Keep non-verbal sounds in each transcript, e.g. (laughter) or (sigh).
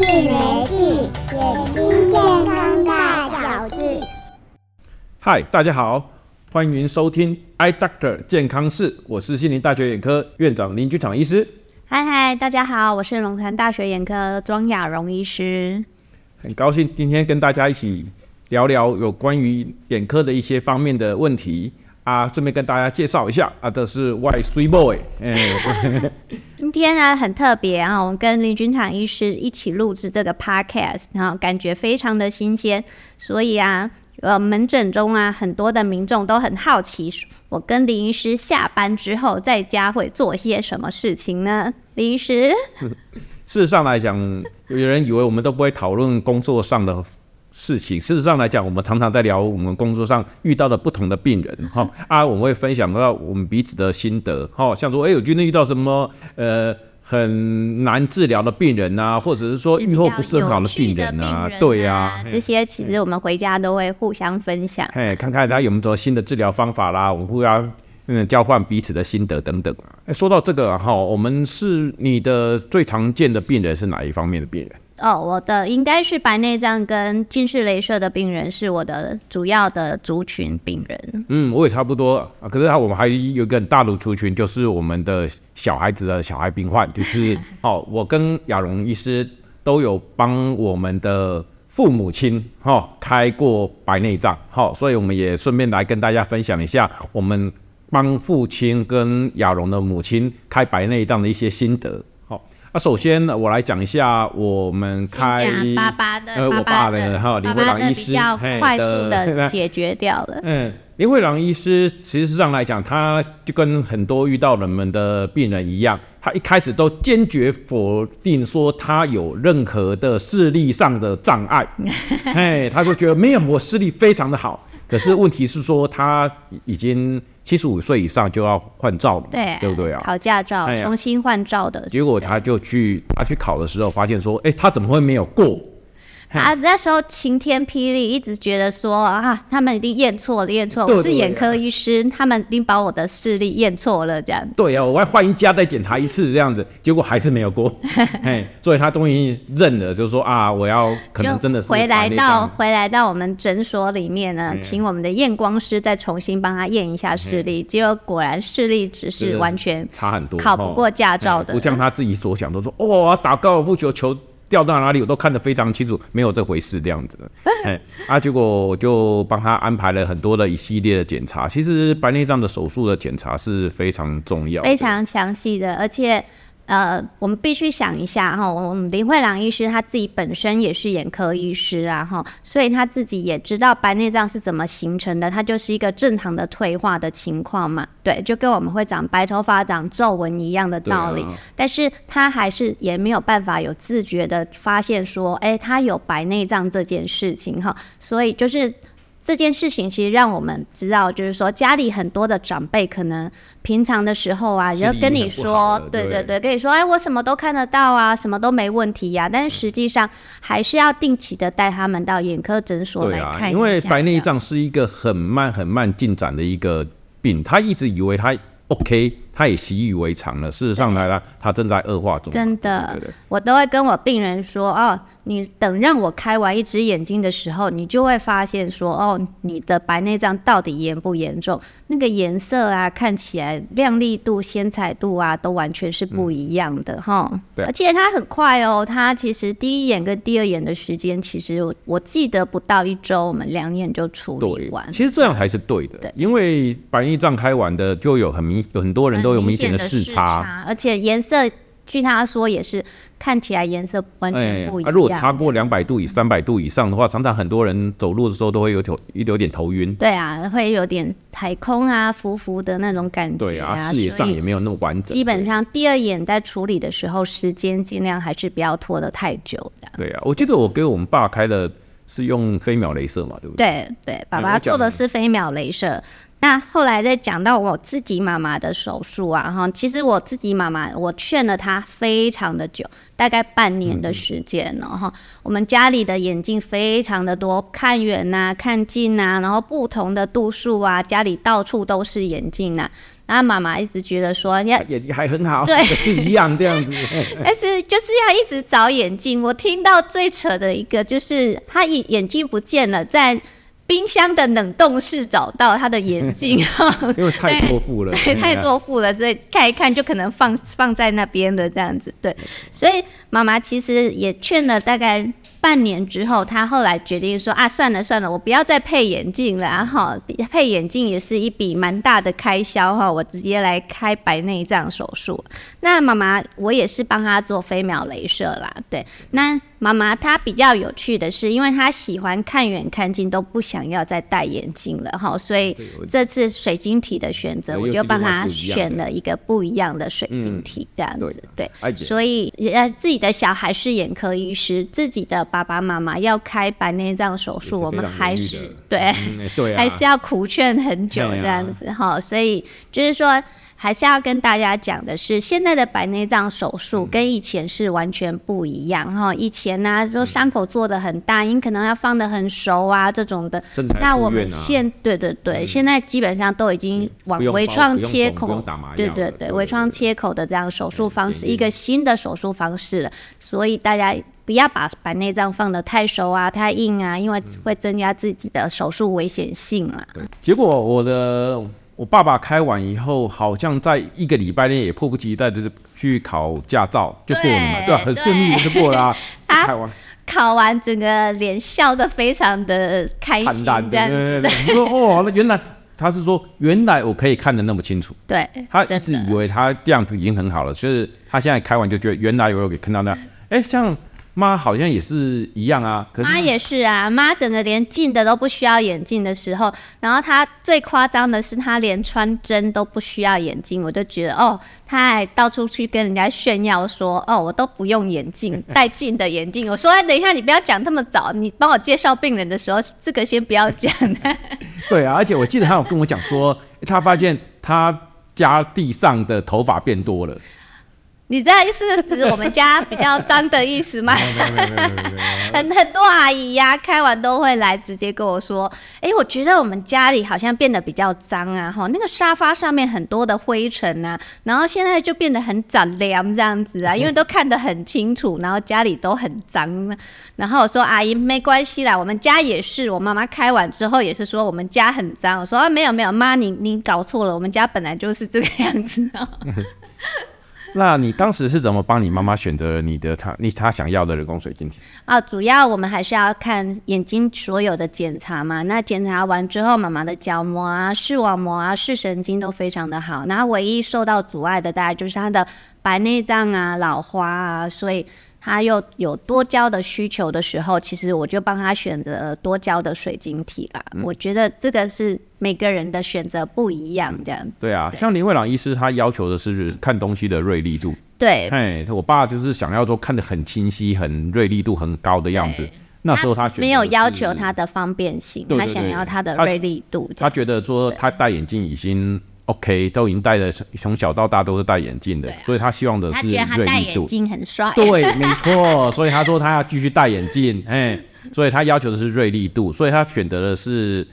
气没气，眼睛健康大小事。嗨，大家好，欢迎收听 Eye Doctor 健康室，我是心林大学眼科院长林君长医师。嗨嗨，大家好，我是龙潭大学眼科庄雅荣医师。很高兴今天跟大家一起聊聊有关于眼科的一些方面的问题。啊，顺便跟大家介绍一下啊，这是 White Sweet Boy。哎，(laughs) 今天呢很特别啊，我们跟林君堂医师一起录制这个 podcast，然后感觉非常的新鲜，所以啊，呃，门诊中啊，很多的民众都很好奇，我跟林医师下班之后在家会做些什么事情呢？林医师，(laughs) 事实上来讲，有人以为我们都不会讨论工作上的。事情，事实上来讲，我们常常在聊我们工作上遇到的不同的病人，哈啊，我们会分享到我们彼此的心得，哈，像说，哎、欸，我今天遇到什么，呃，很难治疗的病人啊，或者是说愈后不是很好的病人啊，人啊对呀、啊，这些其实我们回家都会互相分享，哎，看看他有没有什么新的治疗方法啦，我们互相嗯交换彼此的心得等等。哎，说到这个哈，我们是你的最常见的病人是哪一方面的病人？哦，我的应该是白内障跟近视雷射的病人是我的主要的族群病人。嗯，我也差不多啊。可是我们还有一个很大的族群，就是我们的小孩子的小孩病患，就是 (laughs) 哦，我跟亚荣医师都有帮我们的父母亲哈、哦、开过白内障，好、哦，所以我们也顺便来跟大家分享一下我们帮父亲跟雅蓉的母亲开白内障的一些心得。好那、啊、首先呢，我来讲一下我们开爸爸的，呃，我爸的哈林慧郎医师比较快速的 (laughs) 解决掉了。嗯，林慧郎医师其实上来讲，他就跟很多遇到我们的病人一样，他一开始都坚决否定说他有任何的视力上的障碍，(laughs) 哎，他就觉得没有，我视力非常的好。可是问题是说他已经。七十五岁以上就要换照了，对，对不对啊？考驾照，重新换照的。结果他就去，他去考的时候，发现说，哎，他怎么会没有过？啊，那时候晴天霹雳，一直觉得说啊，他们一定验错了，验错了。我是眼科医师，他们一定把我的视力验错了，这样。对啊，我要换一家再检查一次，这样子，结果还是没有过。(laughs) 哎，所以他终于认了，就是说啊，我要可能真的是回来到回来到我们诊所里面呢，请我们的验光师再重新帮他验一下视力，结果果然视力只是完全差很多，考不过驾照的，不像他自己所想，都说哦，打高尔夫球球。掉到哪里我都看得非常清楚，没有这回事这样子的。(laughs) 哎，啊，结果我就帮他安排了很多的一系列的检查。其实白内障的手术的检查是非常重要，非常详细的，而且。呃，我们必须想一下哈，我们林慧郎医师他自己本身也是眼科医师啊哈，所以他自己也知道白内障是怎么形成的，它就是一个正常的退化的情况嘛，对，就跟我们会长白头发、长皱纹一样的道理。啊、但是他还是也没有办法有自觉的发现说，哎，他有白内障这件事情哈，所以就是。这件事情其实让我们知道，就是说家里很多的长辈可能平常的时候啊，就跟你说，对对对，跟你说，哎，我什么都看得到啊，什么都没问题呀。但是实际上还是要定期的带他们到眼科诊所来看一下。因为白内障是一个很慢很慢进展的一个病，他一直以为他 OK。他也习以为常了。事实上来了，他正在恶化中。真的，对对对，我都会跟我病人说：“哦，你等让我开完一只眼睛的时候，你就会发现说，哦，你的白内障到底严不严重？那个颜色啊，看起来亮丽度、鲜彩度啊，都完全是不一样的哈。嗯、对，而且它很快哦，它其实第一眼跟第二眼的时间，其实我我记得不到一周，我们两眼就处理完。其实这样才是对的，对，因为白内障开完的就有很明有很多人都。都有明显的视差，而且颜色，据他说也是看起来颜色完全不一样。啊，如果超过两百度以三百度以上的话，常常很多人走路的时候都会有头有点头晕。对啊，会有点踩空啊，浮浮的那种感觉。对啊，视野上也没有那么完整。基本上第二眼在处理的时候，时间尽量还是不要拖得太久。对啊，我记得我给我们爸开的是用飞秒镭射嘛，对不对？对对，爸爸做的是飞秒镭射。那后来再讲到我自己妈妈的手术啊，哈，其实我自己妈妈，我劝了她非常的久，大概半年的时间了哈。我们家里的眼镜非常的多，看远呐、啊，看近呐、啊，然后不同的度数啊，家里到处都是眼镜呐、啊。然后妈妈一直觉得说要眼睛还很好，对，是一样这样子。(laughs) 但是就是要一直找眼镜。我听到最扯的一个就是她眼眼镜不见了，在。冰箱的冷冻室找到他的眼镜，(laughs) 因为太多副了，(laughs) 对，太多副了，所以看一看就可能放放在那边了这样子，对，所以妈妈其实也劝了大概。半年之后，她后来决定说啊，算了算了，我不要再配眼镜了哈。配眼镜也是一笔蛮大的开销哈，我直接来开白内障手术。那妈妈，我也是帮她做飞秒镭射啦。对，那妈妈她比较有趣的是，因为她喜欢看远看近，都不想要再戴眼镜了哈，所以这次水晶体的选择，我就帮她选了一个不一样的水晶体这样子。对，所以呃，自己的小孩是眼科医师，自己的。爸爸妈妈要开白内障手术，我们还是对，嗯对啊、还是要苦劝很久这样子哈、啊。所以就是说，还是要跟大家讲的是，现在的白内障手术跟以前是完全不一样哈。以前呢、啊，说伤口做的很大，你可能要放的很熟啊这种的。啊、那我们现对对对、嗯，现在基本上都已经往微创切口，对对对，微创切口的这样手术方式，一个新的手术方式了。所以大家。不要把白内障放得太熟啊、太硬啊，因为会增加自己的手术危险性啊。对，结果我的我爸爸开完以后，好像在一个礼拜内也迫不及待的去考驾照，就过了嘛，对吧？很顺利的就过了啊。他开完考完，整个脸笑得非常的开心，这样子。对对对，说哦，那原来他是说，原来我可以看得那么清楚。对，他一直以为他这样子已经很好了，所以他现在开完就觉得，原来我有给看到那样，(laughs) 哎，像。妈好像也是一样啊，妈也是啊，妈整个连近的都不需要眼镜的时候，然后她最夸张的是，她连穿针都不需要眼镜，我就觉得哦，她还到处去跟人家炫耀说，哦，我都不用眼镜，戴近的眼镜。我说，哎，等一下，你不要讲这么早，你帮我介绍病人的时候，这个先不要讲。(laughs) 对啊，而且我记得她有跟我讲说，她发现她家地上的头发变多了。你这意思是指我们家比较脏的意思吗？(laughs) 很很多阿姨呀、啊，开完都会来直接跟我说：“哎、欸，我觉得我们家里好像变得比较脏啊，哈，那个沙发上面很多的灰尘啊，然后现在就变得很脏亮这样子啊，因为都看得很清楚，然后家里都很脏。然后我说阿姨没关系啦，我们家也是，我妈妈开完之后也是说我们家很脏。我说啊没有没有，妈你你搞错了，我们家本来就是这个样子啊。(laughs) ” (laughs) 那你当时是怎么帮你妈妈选择你的她你她想要的人工水晶体啊？主要我们还是要看眼睛所有的检查嘛。那检查完之后，妈妈的角膜啊、视网膜啊、视神经都非常的好。那唯一受到阻碍的，大概就是她的白内障啊、老花啊，所以。他又有多焦的需求的时候，其实我就帮他选择多焦的水晶体啦。嗯、我觉得这个是每个人的选择不一样，这样子。对啊，对像林慧朗医师，他要求的是看东西的锐利度。对，哎，我爸就是想要说看得很清晰、很锐利度很高的样子。那时候他没有要求他的方便性，他想要他的锐利度他。他觉得说他戴眼镜已经。OK，都已经戴了，从小到大都是戴眼镜的，所以他希望的是锐利度。他戴眼镜很帅。对，没错，所以他说他要继续戴眼镜，(laughs) 哎，所以他要求的是锐利度，所以他选择的是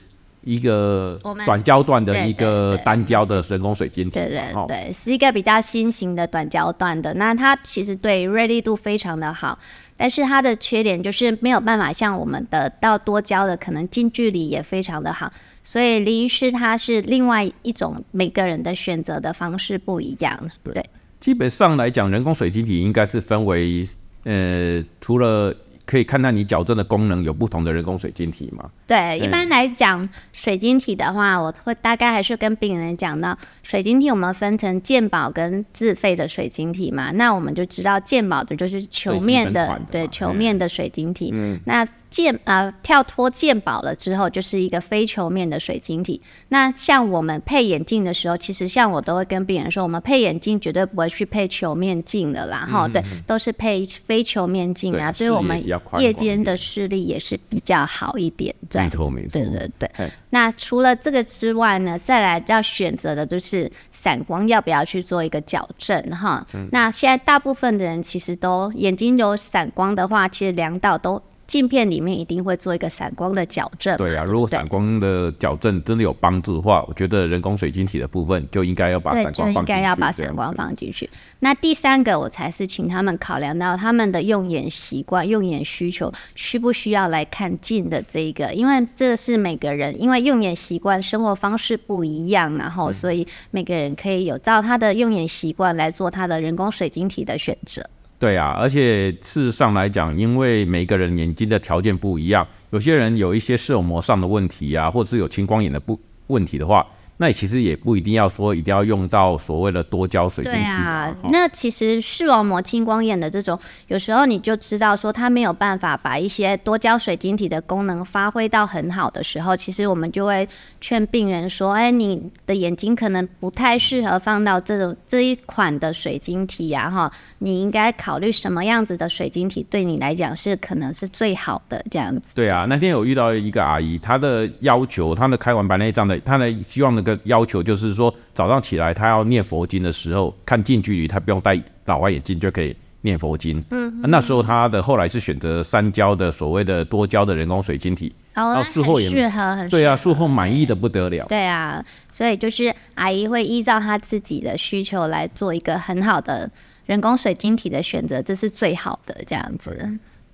一个短焦段的一个单焦的人工水晶对对，对，是一个比较新型的短焦段的。那它其实对锐利度非常的好，但是它的缺点就是没有办法像我们的到多焦的，可能近距离也非常的好。所以林医师他是另外一种，每个人的选择的方式不一样，对。基本上来讲，人工水晶体应该是分为，呃，除了。可以看到你矫正的功能有不同的人工水晶体吗？对，一般来讲，水晶体的话，我会大概还是跟病人讲到，水晶体我们分成鉴宝跟自费的水晶体嘛。那我们就知道鉴宝的就是球面的，的对，球面的水晶体。嗯，那健呃跳脱健保了之后，就是一个非球面的水晶体。那像我们配眼镜的时候，其实像我都会跟病人说，我们配眼镜绝对不会去配球面镜的啦，哈、嗯，对，都是配非球面镜啊，所以我们。夜间的视力也是比较好一点，没错没错，对对对。那除了这个之外呢，再来要选择的就是散光要不要去做一个矫正哈、嗯。那现在大部分的人其实都眼睛有散光的话，其实两道都镜片里面一定会做一个散光的矫正。对啊，如果散光的矫正真的有帮助的话，我觉得人工水晶体的部分就应该要把散光放进去。应该要把散光放进去。那第三个，我才是请他们考量到他们的用眼习惯、用眼需求，需不需要来看近的这一个？因为这是每个人，因为用眼习惯、生活方式不一样，然后所以每个人可以有照他的用眼习惯来做他的人工水晶体的选择。对啊，而且事实上来讲，因为每个人眼睛的条件不一样，有些人有一些视网膜上的问题啊，或者是有青光眼的不问题的话。那其实也不一定要说一定要用到所谓的多焦水晶体。对啊，那其实视网膜青光眼的这种，有时候你就知道说它没有办法把一些多焦水晶体的功能发挥到很好的时候，其实我们就会劝病人说：“哎，你的眼睛可能不太适合放到这种 (laughs) 这一款的水晶体呀，哈，你应该考虑什么样子的水晶体对你来讲是可能是最好的这样子。”对啊，那天有遇到一个阿姨，她的要求，她的开完白内障的，她的希望的。的要求就是说，早上起来他要念佛经的时候，看近距离，他不用戴老花眼镜就可以念佛经。嗯，嗯，那时候他的后来是选择三焦的所谓的多焦的人工水晶体，哦，然后术后也适合，很，对啊，术后满意的不得了。对啊，所以就是阿姨会依照她自己的需求来做一个很好的人工水晶体的选择，这是最好的这样子。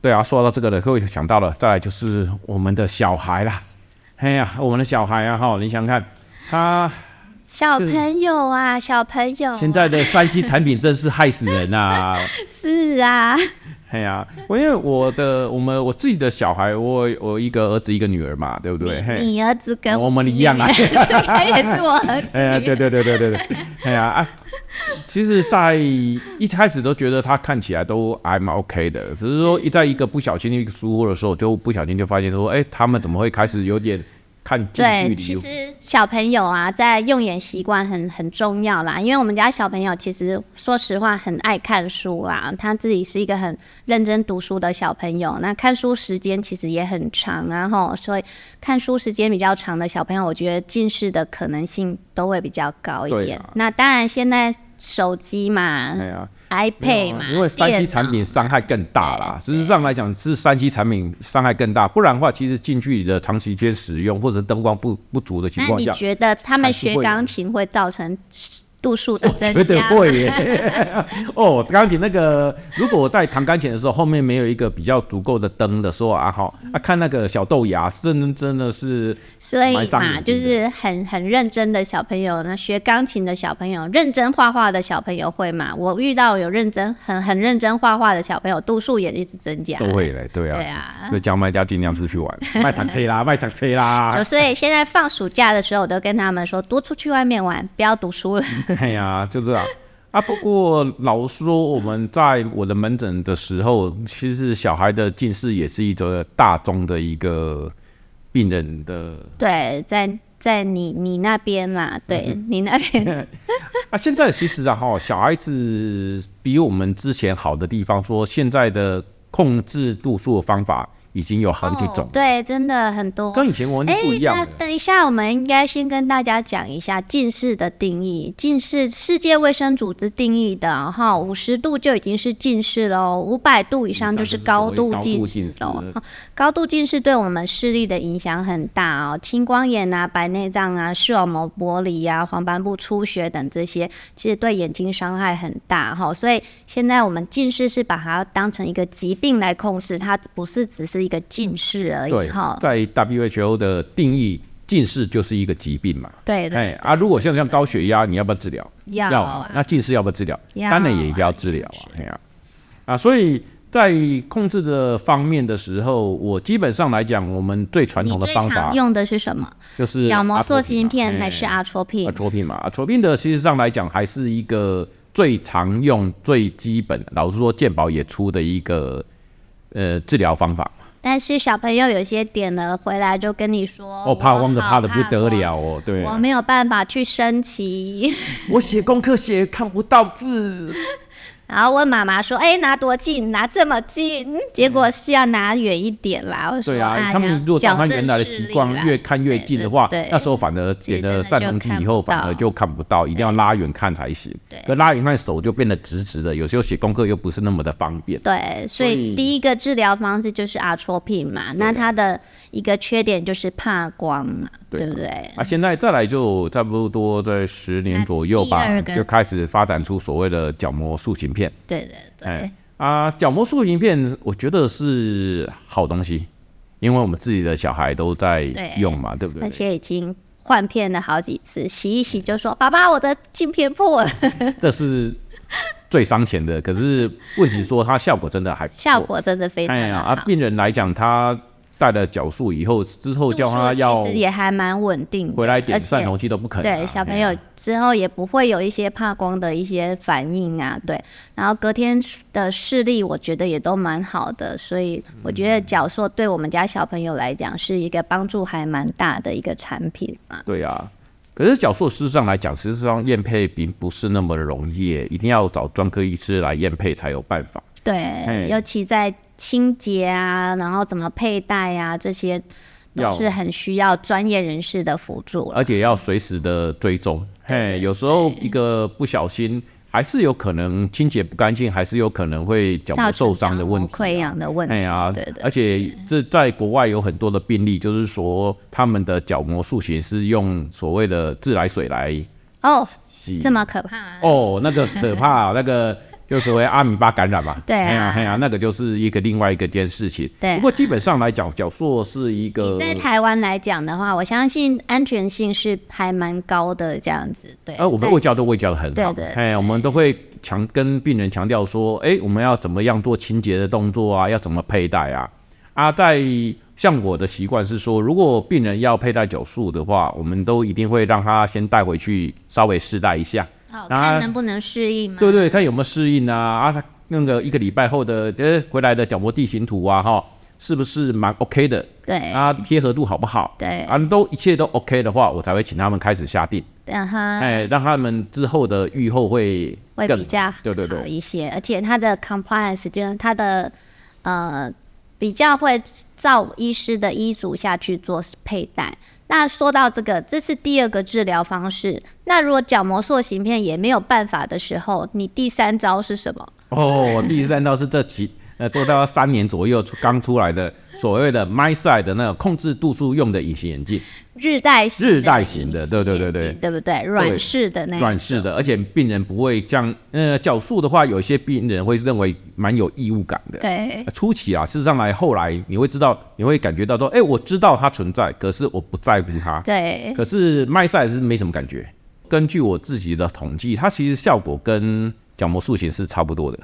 对，对啊，说到这个了，各位想到了，再来就是我们的小孩啦。哎呀，我们的小孩啊，哈，你想想看。他小朋友啊，小朋友，(laughs) 现在的三 C 产品真是害死人啊！是啊，(laughs) 哎呀，我因为我的我们我自己的小孩，我我一个儿子一个女儿嘛，对不对？你，你儿子跟我们一样啊，(laughs) 他也是我儿子。哎呀，对对对对对对，哎呀啊，其实，在一开始都觉得他看起来都还蛮 OK 的，只是说一在一个不小心一个疏忽的时候，就不小心就发现说，哎，他们怎么会开始有点。对，其实小朋友啊，在用眼习惯很很重要啦。因为我们家小朋友其实说实话很爱看书啦，他自己是一个很认真读书的小朋友。那看书时间其实也很长啊，吼，所以看书时间比较长的小朋友，我觉得近视的可能性都会比较高一点。啊、那当然现在手机嘛。iPad 嘛，因为三 C 产品伤害更大啦。事实上来讲，是三 C 产品伤害更大。不然的话，其实近距离的长时间使用，或者灯光不不足的情况下，那你觉得他们学钢琴会造成？度数的增加，绝对会耶！(laughs) 哦，钢琴那个，如果我在弹钢琴的时候，后面没有一个比较足够的灯的时候啊，好啊，看那个小豆芽，真真的是，所以嘛，就是很很认真的小朋友，那学钢琴的小朋友，认真画画的小朋友会嘛？我遇到有认真很很认真画画的小朋友，度数也一直增加，都会嘞，对啊，对啊，所以叫卖家尽量出去玩，卖糖车啦，卖糖车啦。(laughs) 所以现在放暑假的时候，我都跟他们说，多出去外面玩，不要读书了。(laughs) 哎呀，就这样啊。不过老实说，我们在我的门诊的时候，其实小孩的近视也是一个大众的一个病人的。对，在在你你那边啦，对、嗯、你那边。(laughs) 啊，现在其实啊，哈，小孩子比我们之前好的地方，说现在的控制度数的方法。已经有好几种，对，真的很多，跟以前完全不一样。等一下，我们应该先跟大家讲一下近视的定义。近视，世界卫生组织定义的哈，五十度就已经是近视喽，五百度以上就是高度近视喽。(laughs) 高度近视对我们视力的影响很大哦，青光眼啊、白内障啊、视网膜剥离啊、黄斑部出血等这些，其实对眼睛伤害很大哈。所以现在我们近视是把它当成一个疾病来控制，它不是只是。一个近视而已哈，在 WHO 的定义，近视就是一个疾病嘛。对，哎啊，如果像像高血压，你要不要治疗？要啊。那近视要不要治疗？当然也要治疗啊。哎呀，啊，所以在控制的方面的时候，我基本上来讲，我们最传统的方法用的是什么？就是角膜塑形片还是阿托品？阿托品嘛，阿托品的，其实上来讲还是一个最常用、最基本，老实说，健保也出的一个呃治疗方法。但是小朋友有些点了回来就跟你说，哦，怕光的怕的不得了哦，对，我没有办法去升旗，(laughs) 我写功课写看不到字，然后问妈妈说：“哎、欸，拿多近？拿这么近？”结果是要拿远一点啦。我说对啊，哎、他们如果照他原来的习惯，越看越近的话，对对对，那时候反而点了散瞳剂以后，反而就看不到，一定要拉远看才行。对，可拉远看手就变得直直的，有时候写功课又不是那么的方便。对，所以第一个治疗方式就是阿托品嘛。那它的一个缺点就是怕光嘛，对，对不对？啊，现在再来就差不多在十年左右吧，就开始发展出所谓的角膜塑形片。对对对。哎啊，角膜塑形片，我觉得是好东西，因为我们自己的小孩都在用嘛，对，对不对？而且已经换片了好几次，洗一洗就说：“爸爸，我的镜片破了。(laughs) ”这是最伤钱的，可是问题说它效果真的还不错，效果真的非常好。哎呀，啊，病人来讲他。戴了角塑以后，之后叫他要其实也还蛮稳定，回来点散瞳剂都不可能、啊。对，小朋友之后也不会有一些怕光的一些反应啊。对，然后隔天的视力我觉得也都蛮好的，所以我觉得角塑对我们家小朋友来讲是一个帮助还蛮大的一个产品啊。对啊，可是角塑事实上来讲，实际上验配并不是那么容易，一定要找专科医师来验配才有办法。对，尤其在。清洁啊，然后怎么佩戴啊，这些都是很需要专业人士的辅助，而且要随时的追踪。嘿，有时候一个不小心，还是有可能清洁不干净，还是有可能会角膜受伤的问题、溃疡的问题。哎呀，对对。而且这在国外有很多的病例，就是说他们的角膜塑形是用所谓的自来水来哦，这么可怕、啊、哦，那个可怕，那个。就所谓阿米巴感染嘛，(laughs) 对啊，哎呀，那个就是一个另外一个件事情。对，不过基本上来讲，角塑是一个在台湾来讲的话，我相信安全性是还蛮高的，这样子。对，呃，我们卫教都卫教的很好，对对，哎，我们都会强跟病人强调说，哎，我们要怎么样做清洁的动作啊？要怎么佩戴啊？啊，在像我的习惯是说，如果病人要佩戴角塑的话，我们都一定会让他先带回去稍微试戴一下。好，看能不能适应吗？对对，看有没有适应啊啊，他那个一个礼拜后的呃回来的角膜地形图啊哈，是不是蛮 OK 的？对啊，贴合度好不好？对啊，都一切都 OK 的话，我才会请他们开始下定。对哈，哎，让他们之后的预后会会比较对对对好一些，而且他的 compliance 就是他的呃比较会照医师的医嘱下去做佩戴。那说到这个，这是第二个治疗方式。那如果角膜塑形片也没有办法的时候，你第三招是什么？哦，第三招是这几呃，做到三年左右出刚出来的所谓的 MiSight 的那个控制度数用的隐形眼镜。日带型日带型的，对对对对，对不对？软式的那软式的，而且病人不会像呃角塑的话，有一些病人会认为蛮有异物感的。对，初期啊，事实上来后来你会知道，你会感觉到说，哎、欸，我知道它存在，可是我不在乎它。对，可是 MiSight 是没什么感觉。根据我自己的统计，它其实效果跟角膜塑形是差不多的。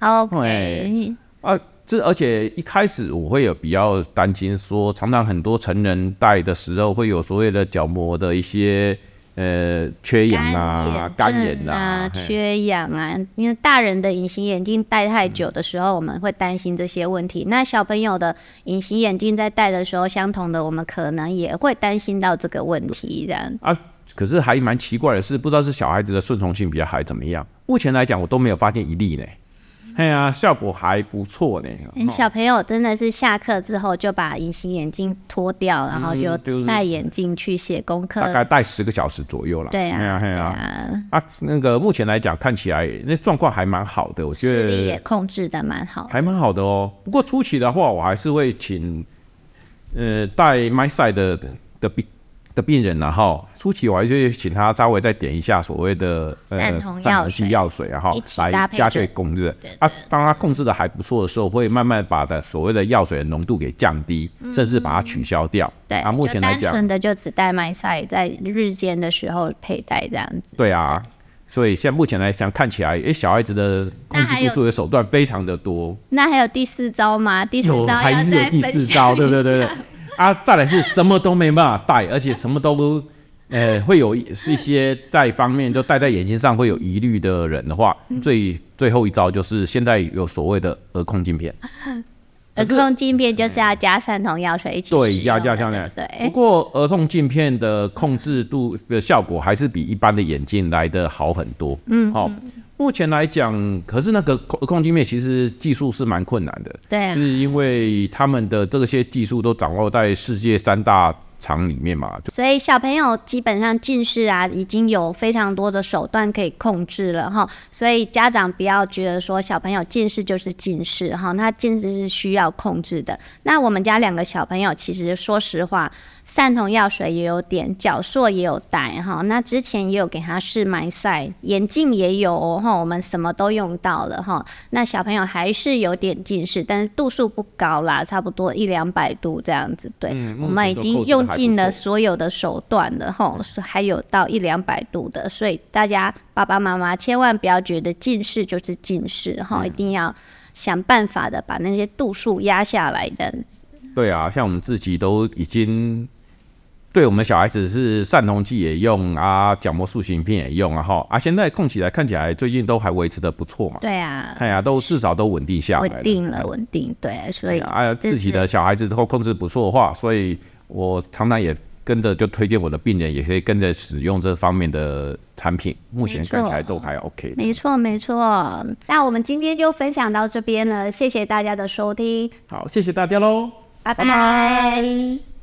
OK，啊。这，而且一开始我会有比较担心，说常常很多成人戴的时候会有所谓的角膜的一些呃缺氧啊、干眼啊、缺氧啊。因为大人的隐形眼镜戴太久的时候，我们会担心这些问题。那小朋友的隐形眼镜在戴的时候，相同的，我们可能也会担心到这个问题。这样啊，可是还蛮奇怪的是，不知道是小孩子的顺从性比较还怎么样。目前来讲，我都没有发现一例呢。哎呀，效果还不错呢。小朋友真的是下课之后就把隐形眼镜脱掉，然后就戴眼镜去写功课，大概戴十个小时左右了。对呀，对呀，啊，那个目前来讲看起来那状况还蛮好的，我觉得视力也控制的蛮好，还蛮好的哦。不过初期的话，我还是会请呃戴 My Side 的的。的病人然后初期我还是请他稍微再点一下所谓的散瞳药水，药水然后来加强控制。啊，当他控制的还不错的时候，会慢慢把的所谓的药水的浓度给降低，甚至把它取消掉。对啊，目前来讲，单纯的就只戴 MiSight，在日间的时候佩戴这样子。对啊，所以现在目前来讲，看起来，哎，小孩子的控制不住的手段非常的多。那还有第四招吗？第四招还是有第四招，对对对对。啊，再来是什么都没办法戴，而且什么都，(laughs) 呃，会有是一些戴方面就戴在眼睛上会有疑虑的人的话，嗯、最最后一招就是现在有所谓的儿控镜片。儿童镜片就是要加散瞳药水一起对，加加上的。对。不过儿童镜片的控制度的效果还是比一般的眼镜来的好很多。嗯。好、哦，目前来讲，可是那个控控晶片其实技术是蛮困难的，对啊，是因为他们的这些技术都掌握在世界三大厂里面嘛，所以小朋友基本上近视啊，已经有非常多的手段可以控制了哈。所以家长不要觉得说小朋友近视就是近视哈，那近视是需要控制的。那我们家两个小朋友其实说实话，散瞳药水也有点，角塑也有戴哈。那之前也有给他试埋塞，眼镜也有哦哈，我们什么都用到了哈。那小朋友还是有点近视，但是度数不高啦，差不多一两百度这样子。对，嗯、我们已经用。尽了所有的手段了哈，还有到一两百度的，所以大家爸爸妈妈千万不要觉得近视就是近视哈，一定要想办法的把那些度数压下来的。对啊，像我们自己都已经，对我们小孩子是散瞳剂也用啊，角膜塑形片也用啊哈啊，现在控起来看起来最近都还维持的不错嘛。对啊，哎呀，都至少都稳定下来，稳定了，稳定对，所以啊，自己的小孩子都控制不错的话，所以。我常常也跟着就推荐我的病人，也可以跟着使用这方面的产品。目前看起来都还 OK。没错，没错。那我们今天就分享到这边了，谢谢大家的收听。好，谢谢大家喽，拜拜。拜拜。